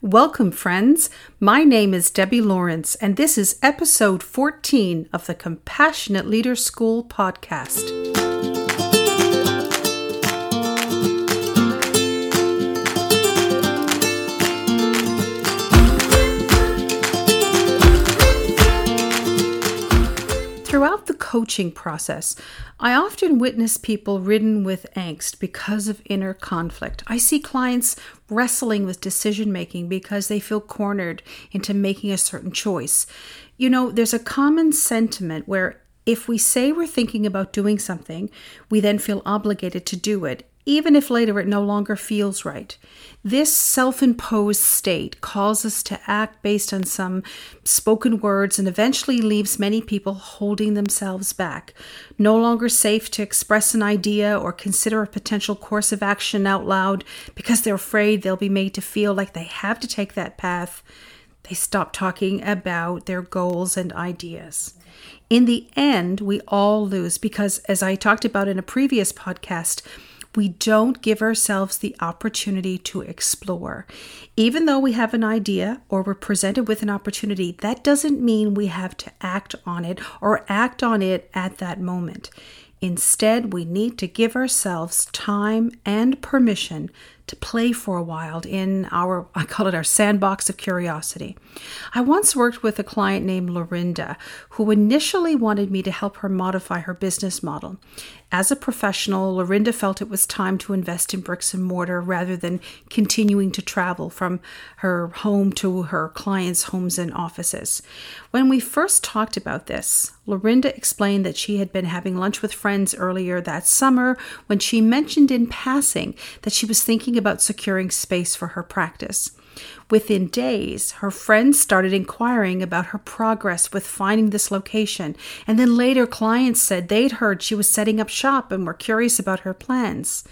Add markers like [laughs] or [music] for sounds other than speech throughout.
Welcome, friends. My name is Debbie Lawrence, and this is episode 14 of the Compassionate Leader School podcast. The coaching process, I often witness people ridden with angst because of inner conflict. I see clients wrestling with decision making because they feel cornered into making a certain choice. You know, there's a common sentiment where if we say we're thinking about doing something, we then feel obligated to do it, even if later it no longer feels right. This self imposed state calls us to act based on some spoken words and eventually leaves many people holding themselves back, no longer safe to express an idea or consider a potential course of action out loud because they're afraid they'll be made to feel like they have to take that path. They stop talking about their goals and ideas. In the end, we all lose because, as I talked about in a previous podcast, we don't give ourselves the opportunity to explore. Even though we have an idea or we're presented with an opportunity, that doesn't mean we have to act on it or act on it at that moment. Instead, we need to give ourselves time and permission to play for a while in our, I call it our sandbox of curiosity. I once worked with a client named Lorinda who initially wanted me to help her modify her business model. As a professional, Lorinda felt it was time to invest in bricks and mortar rather than continuing to travel from her home to her clients' homes and offices. When we first talked about this, Lorinda explained that she had been having lunch with friends earlier that summer when she mentioned in passing that she was thinking about securing space for her practice. Within days, her friends started inquiring about her progress with finding this location, and then later clients said they'd heard she was setting up shop and were curious about her plans.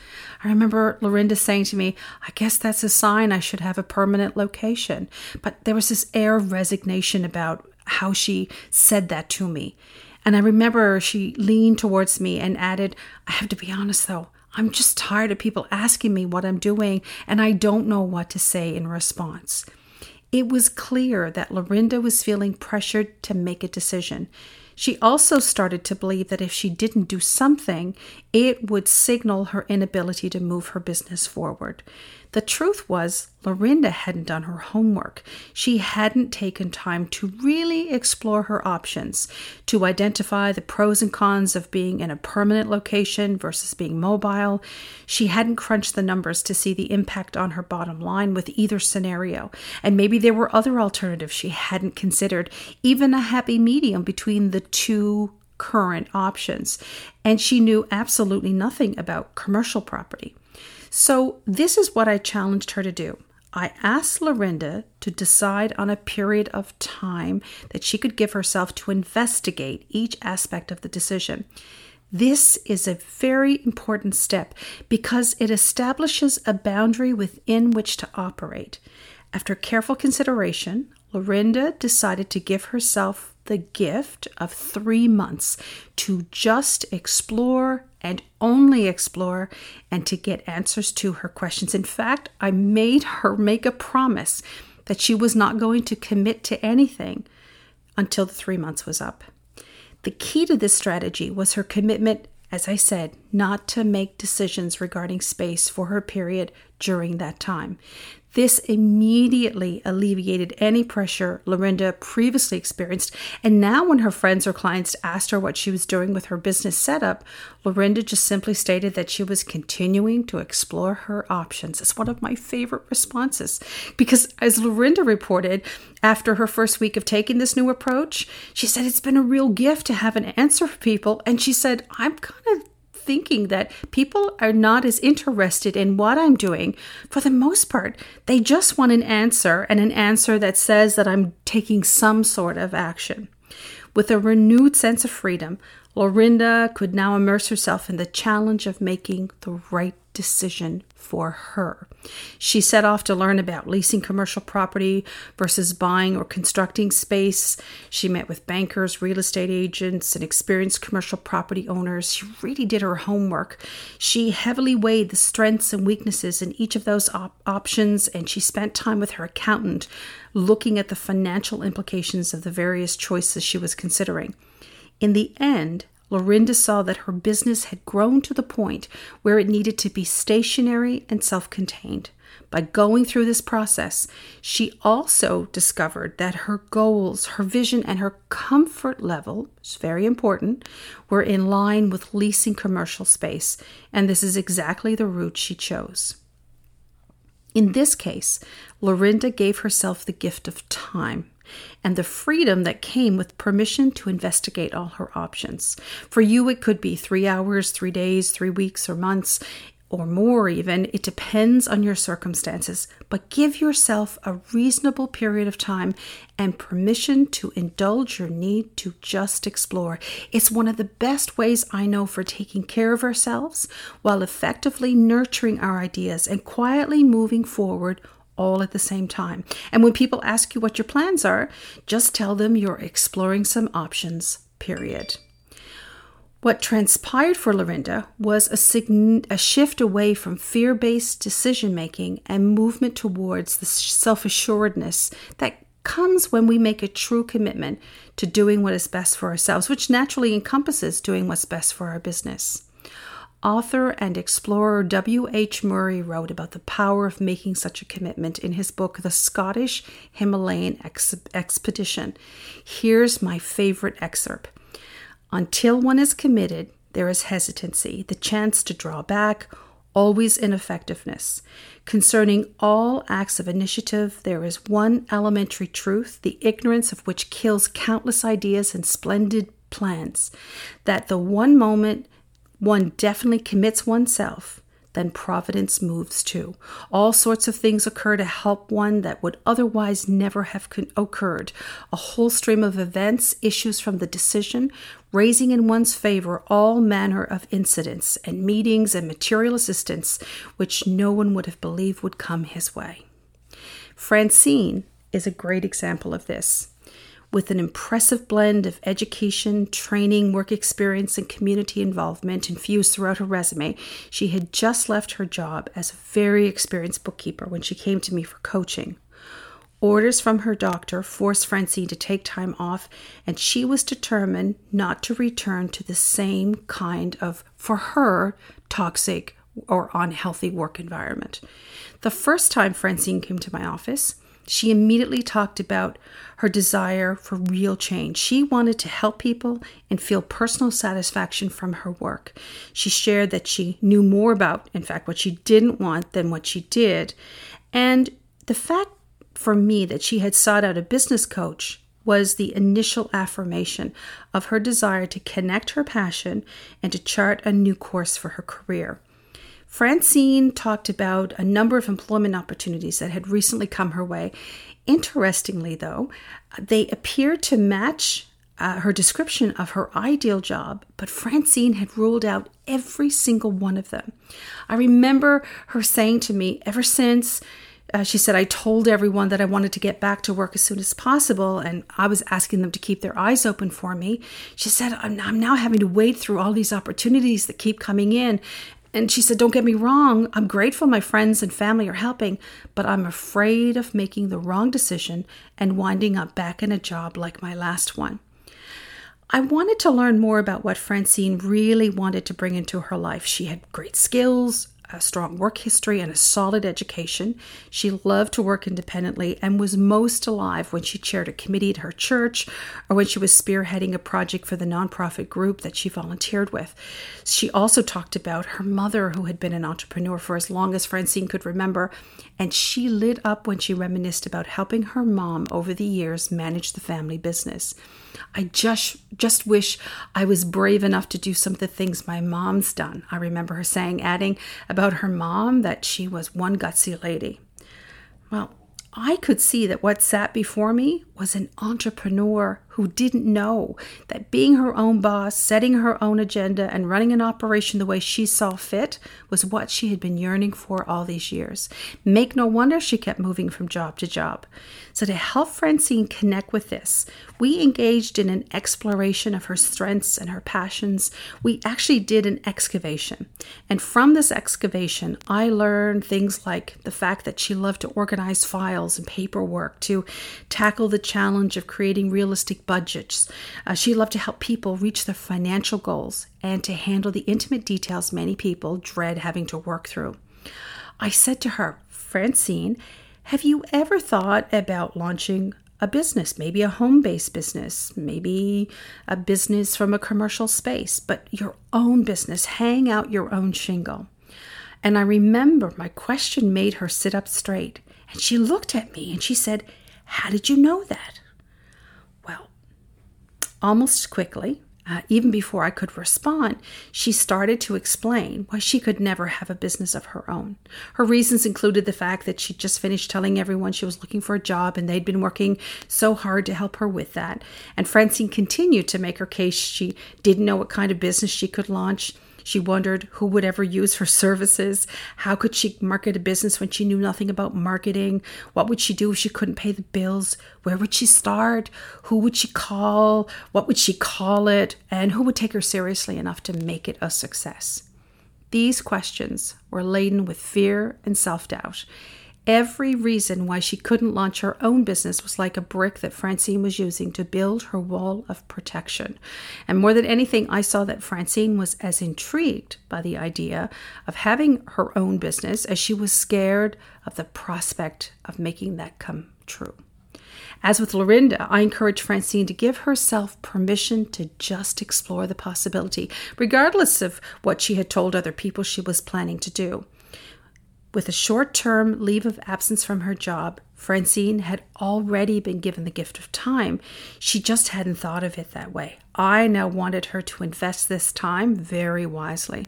I remember Lorinda saying to me, I guess that's a sign I should have a permanent location. But there was this air of resignation about how she said that to me. And I remember she leaned towards me and added, I have to be honest though, I'm just tired of people asking me what I'm doing, and I don't know what to say in response. It was clear that Lorinda was feeling pressured to make a decision. She also started to believe that if she didn't do something, it would signal her inability to move her business forward. The truth was, Lorinda hadn't done her homework. She hadn't taken time to really explore her options, to identify the pros and cons of being in a permanent location versus being mobile. She hadn't crunched the numbers to see the impact on her bottom line with either scenario. And maybe there were other alternatives she hadn't considered, even a happy medium between the two current options. And she knew absolutely nothing about commercial property. So, this is what I challenged her to do. I asked Lorinda to decide on a period of time that she could give herself to investigate each aspect of the decision. This is a very important step because it establishes a boundary within which to operate. After careful consideration, Lorinda decided to give herself the gift of three months to just explore and only explore and to get answers to her questions. In fact, I made her make a promise that she was not going to commit to anything until the three months was up. The key to this strategy was her commitment, as I said, not to make decisions regarding space for her period during that time. This immediately alleviated any pressure Lorinda previously experienced. And now, when her friends or clients asked her what she was doing with her business setup, Lorinda just simply stated that she was continuing to explore her options. It's one of my favorite responses because, as Lorinda reported, after her first week of taking this new approach, she said it's been a real gift to have an answer for people. And she said, I'm kind of thinking that people are not as interested in what I'm doing. For the most part, they just want an answer and an answer that says that I'm taking some sort of action. With a renewed sense of freedom, Lorinda could now immerse herself in the challenge of making the right decision for her. She set off to learn about leasing commercial property versus buying or constructing space. She met with bankers, real estate agents, and experienced commercial property owners. She really did her homework. She heavily weighed the strengths and weaknesses in each of those op- options, and she spent time with her accountant looking at the financial implications of the various choices she was considering. In the end, Lorinda saw that her business had grown to the point where it needed to be stationary and self contained. By going through this process, she also discovered that her goals, her vision, and her comfort level, is very important, were in line with leasing commercial space, and this is exactly the route she chose. In this case, Lorinda gave herself the gift of time and the freedom that came with permission to investigate all her options. For you, it could be three hours, three days, three weeks, or months, or more even. It depends on your circumstances, but give yourself a reasonable period of time and permission to indulge your need to just explore. It's one of the best ways I know for taking care of ourselves while effectively nurturing our ideas and quietly moving forward all at the same time. And when people ask you what your plans are, just tell them you're exploring some options, period. What transpired for Lorinda was a, sign- a shift away from fear based decision making and movement towards the self assuredness that comes when we make a true commitment to doing what is best for ourselves, which naturally encompasses doing what's best for our business. Author and explorer W.H. Murray wrote about the power of making such a commitment in his book, The Scottish Himalayan Ex- Expedition. Here's my favorite excerpt Until one is committed, there is hesitancy, the chance to draw back, always ineffectiveness. Concerning all acts of initiative, there is one elementary truth, the ignorance of which kills countless ideas and splendid plans that the one moment one definitely commits oneself, then providence moves too. All sorts of things occur to help one that would otherwise never have occurred. A whole stream of events issues from the decision, raising in one's favor all manner of incidents and meetings and material assistance which no one would have believed would come his way. Francine is a great example of this with an impressive blend of education, training, work experience, and community involvement infused throughout her resume. She had just left her job as a very experienced bookkeeper when she came to me for coaching. Orders from her doctor forced Francine to take time off, and she was determined not to return to the same kind of, for her, toxic or unhealthy work environment. The first time Francine came to my office, she immediately talked about her desire for real change. She wanted to help people and feel personal satisfaction from her work. She shared that she knew more about, in fact, what she didn't want than what she did. And the fact for me that she had sought out a business coach was the initial affirmation of her desire to connect her passion and to chart a new course for her career. Francine talked about a number of employment opportunities that had recently come her way. Interestingly, though, they appeared to match uh, her description of her ideal job, but Francine had ruled out every single one of them. I remember her saying to me, ever since uh, she said, I told everyone that I wanted to get back to work as soon as possible, and I was asking them to keep their eyes open for me. She said, I'm, I'm now having to wade through all these opportunities that keep coming in, and she said, Don't get me wrong, I'm grateful my friends and family are helping, but I'm afraid of making the wrong decision and winding up back in a job like my last one. I wanted to learn more about what Francine really wanted to bring into her life. She had great skills, a strong work history and a solid education. She loved to work independently and was most alive when she chaired a committee at her church or when she was spearheading a project for the nonprofit group that she volunteered with. She also talked about her mother, who had been an entrepreneur for as long as Francine could remember, and she lit up when she reminisced about helping her mom over the years manage the family business. I just just wish I was brave enough to do some of the things my mom's done. I remember her saying, adding about her mom that she was one gutsy lady. Well, I could see that what sat before me was an entrepreneur who didn't know that being her own boss, setting her own agenda, and running an operation the way she saw fit was what she had been yearning for all these years. Make no wonder she kept moving from job to job. So, to help Francine connect with this, we engaged in an exploration of her strengths and her passions. We actually did an excavation. And from this excavation, I learned things like the fact that she loved to organize files and paperwork, to tackle the challenge of creating realistic budgets. Uh, she loved to help people reach their financial goals and to handle the intimate details many people dread having to work through. I said to her, Francine, have you ever thought about launching a business, maybe a home based business, maybe a business from a commercial space, but your own business, hang out your own shingle? And I remember my question made her sit up straight. And she looked at me and she said, How did you know that? Almost quickly, uh, even before I could respond, she started to explain why she could never have a business of her own. Her reasons included the fact that she'd just finished telling everyone she was looking for a job and they'd been working so hard to help her with that. And Francine continued to make her case she didn't know what kind of business she could launch. She wondered who would ever use her services. How could she market a business when she knew nothing about marketing? What would she do if she couldn't pay the bills? Where would she start? Who would she call? What would she call it? And who would take her seriously enough to make it a success? These questions were laden with fear and self doubt. Every reason why she couldn't launch her own business was like a brick that Francine was using to build her wall of protection. And more than anything, I saw that Francine was as intrigued by the idea of having her own business as she was scared of the prospect of making that come true. As with Lorinda, I encourage Francine to give herself permission to just explore the possibility, regardless of what she had told other people she was planning to do. With a short term leave of absence from her job, Francine had already been given the gift of time. She just hadn't thought of it that way. I now wanted her to invest this time very wisely.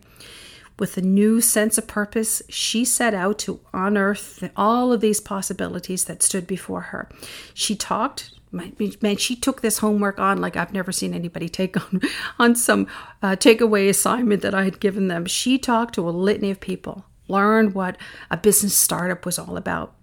With a new sense of purpose, she set out to unearth all of these possibilities that stood before her. She talked man, she took this homework on like I've never seen anybody take on [laughs] on some uh, takeaway assignment that I had given them. She talked to a litany of people learned what a business startup was all about.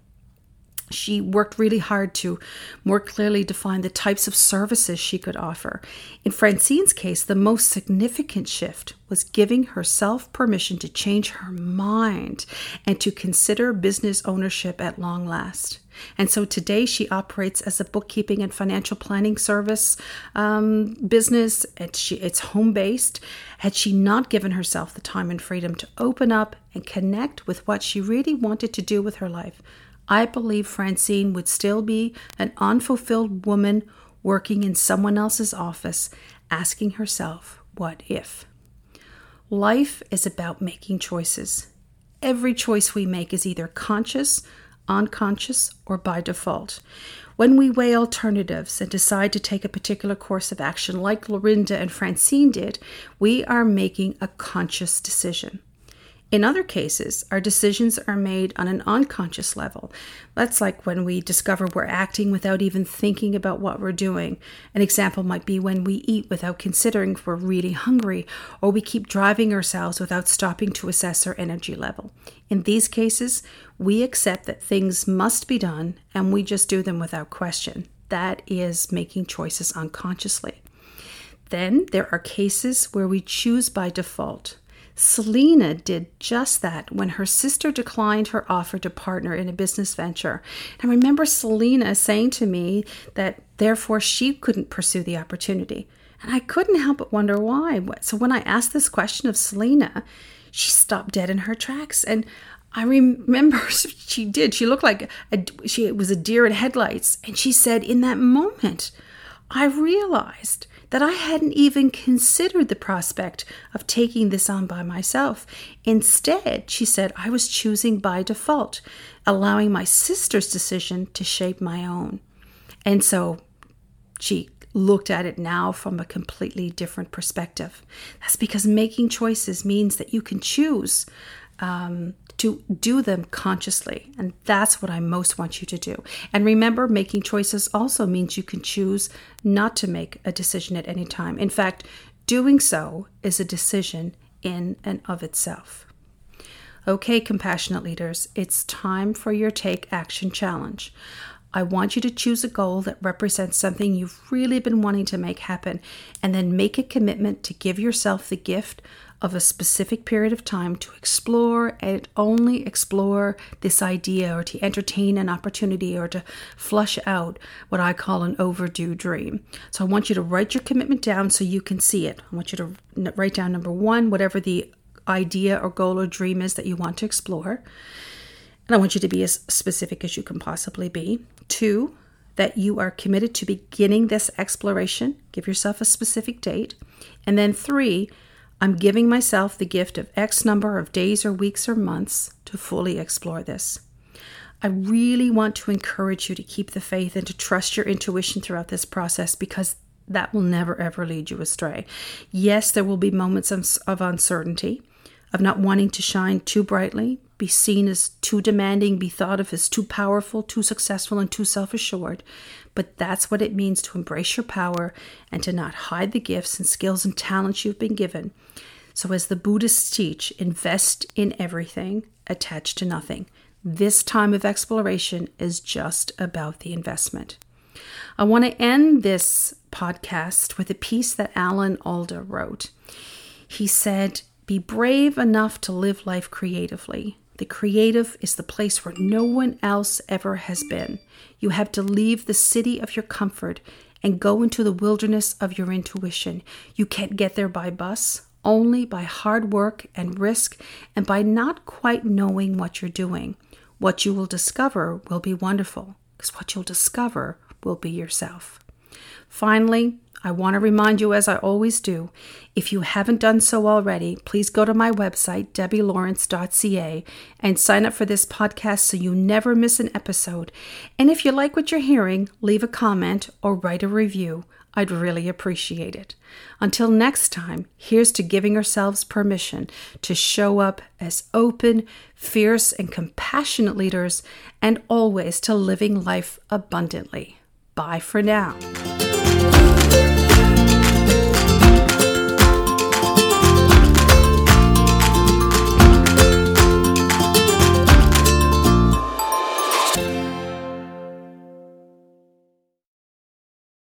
She worked really hard to more clearly define the types of services she could offer. In Francine's case, the most significant shift was giving herself permission to change her mind and to consider business ownership at long last. And so today she operates as a bookkeeping and financial planning service um, business. It's, she, it's home based. Had she not given herself the time and freedom to open up and connect with what she really wanted to do with her life, I believe Francine would still be an unfulfilled woman working in someone else's office, asking herself, What if? Life is about making choices. Every choice we make is either conscious unconscious, or by default. When we weigh alternatives and decide to take a particular course of action, like Lorinda and Francine did, we are making a conscious decision. In other cases, our decisions are made on an unconscious level. That's like when we discover we're acting without even thinking about what we're doing. An example might be when we eat without considering if we're really hungry, or we keep driving ourselves without stopping to assess our energy level. In these cases, we accept that things must be done and we just do them without question. That is making choices unconsciously. Then there are cases where we choose by default. Selena did just that when her sister declined her offer to partner in a business venture. And I remember Selena saying to me that therefore she couldn't pursue the opportunity. And I couldn't help but wonder why. So when I asked this question of Selena, she stopped dead in her tracks. And I remember [laughs] she did. She looked like a, she was a deer in headlights. And she said, in that moment, I realized that I hadn't even considered the prospect of taking this on by myself. Instead, she said, I was choosing by default, allowing my sister's decision to shape my own. And so she looked at it now from a completely different perspective. That's because making choices means that you can choose um, to do them consciously. And that's what I most want you to do. And remember, making choices also means you can choose not to make a decision at any time. In fact, doing so is a decision in and of itself. Okay, compassionate leaders, it's time for your Take Action Challenge. I want you to choose a goal that represents something you've really been wanting to make happen, and then make a commitment to give yourself the gift of a specific period of time to explore and only explore this idea or to entertain an opportunity or to flush out what I call an overdue dream. So I want you to write your commitment down so you can see it. I want you to write down number one, whatever the idea or goal or dream is that you want to explore. And I want you to be as specific as you can possibly be. Two, that you are committed to beginning this exploration. Give yourself a specific date. And then three, I'm giving myself the gift of X number of days or weeks or months to fully explore this. I really want to encourage you to keep the faith and to trust your intuition throughout this process because that will never ever lead you astray. Yes, there will be moments of, of uncertainty of not wanting to shine too brightly, be seen as too demanding, be thought of as too powerful, too successful, and too self assured. But that's what it means to embrace your power and to not hide the gifts and skills and talents you've been given. So, as the Buddhists teach, invest in everything, attach to nothing. This time of exploration is just about the investment. I want to end this podcast with a piece that Alan Alda wrote. He said, be brave enough to live life creatively. The creative is the place where no one else ever has been. You have to leave the city of your comfort and go into the wilderness of your intuition. You can't get there by bus, only by hard work and risk and by not quite knowing what you're doing. What you will discover will be wonderful because what you'll discover will be yourself. Finally, I want to remind you, as I always do, if you haven't done so already, please go to my website, debbielawrence.ca, and sign up for this podcast so you never miss an episode. And if you like what you're hearing, leave a comment or write a review. I'd really appreciate it. Until next time, here's to giving ourselves permission to show up as open, fierce, and compassionate leaders, and always to living life abundantly. Bye for now.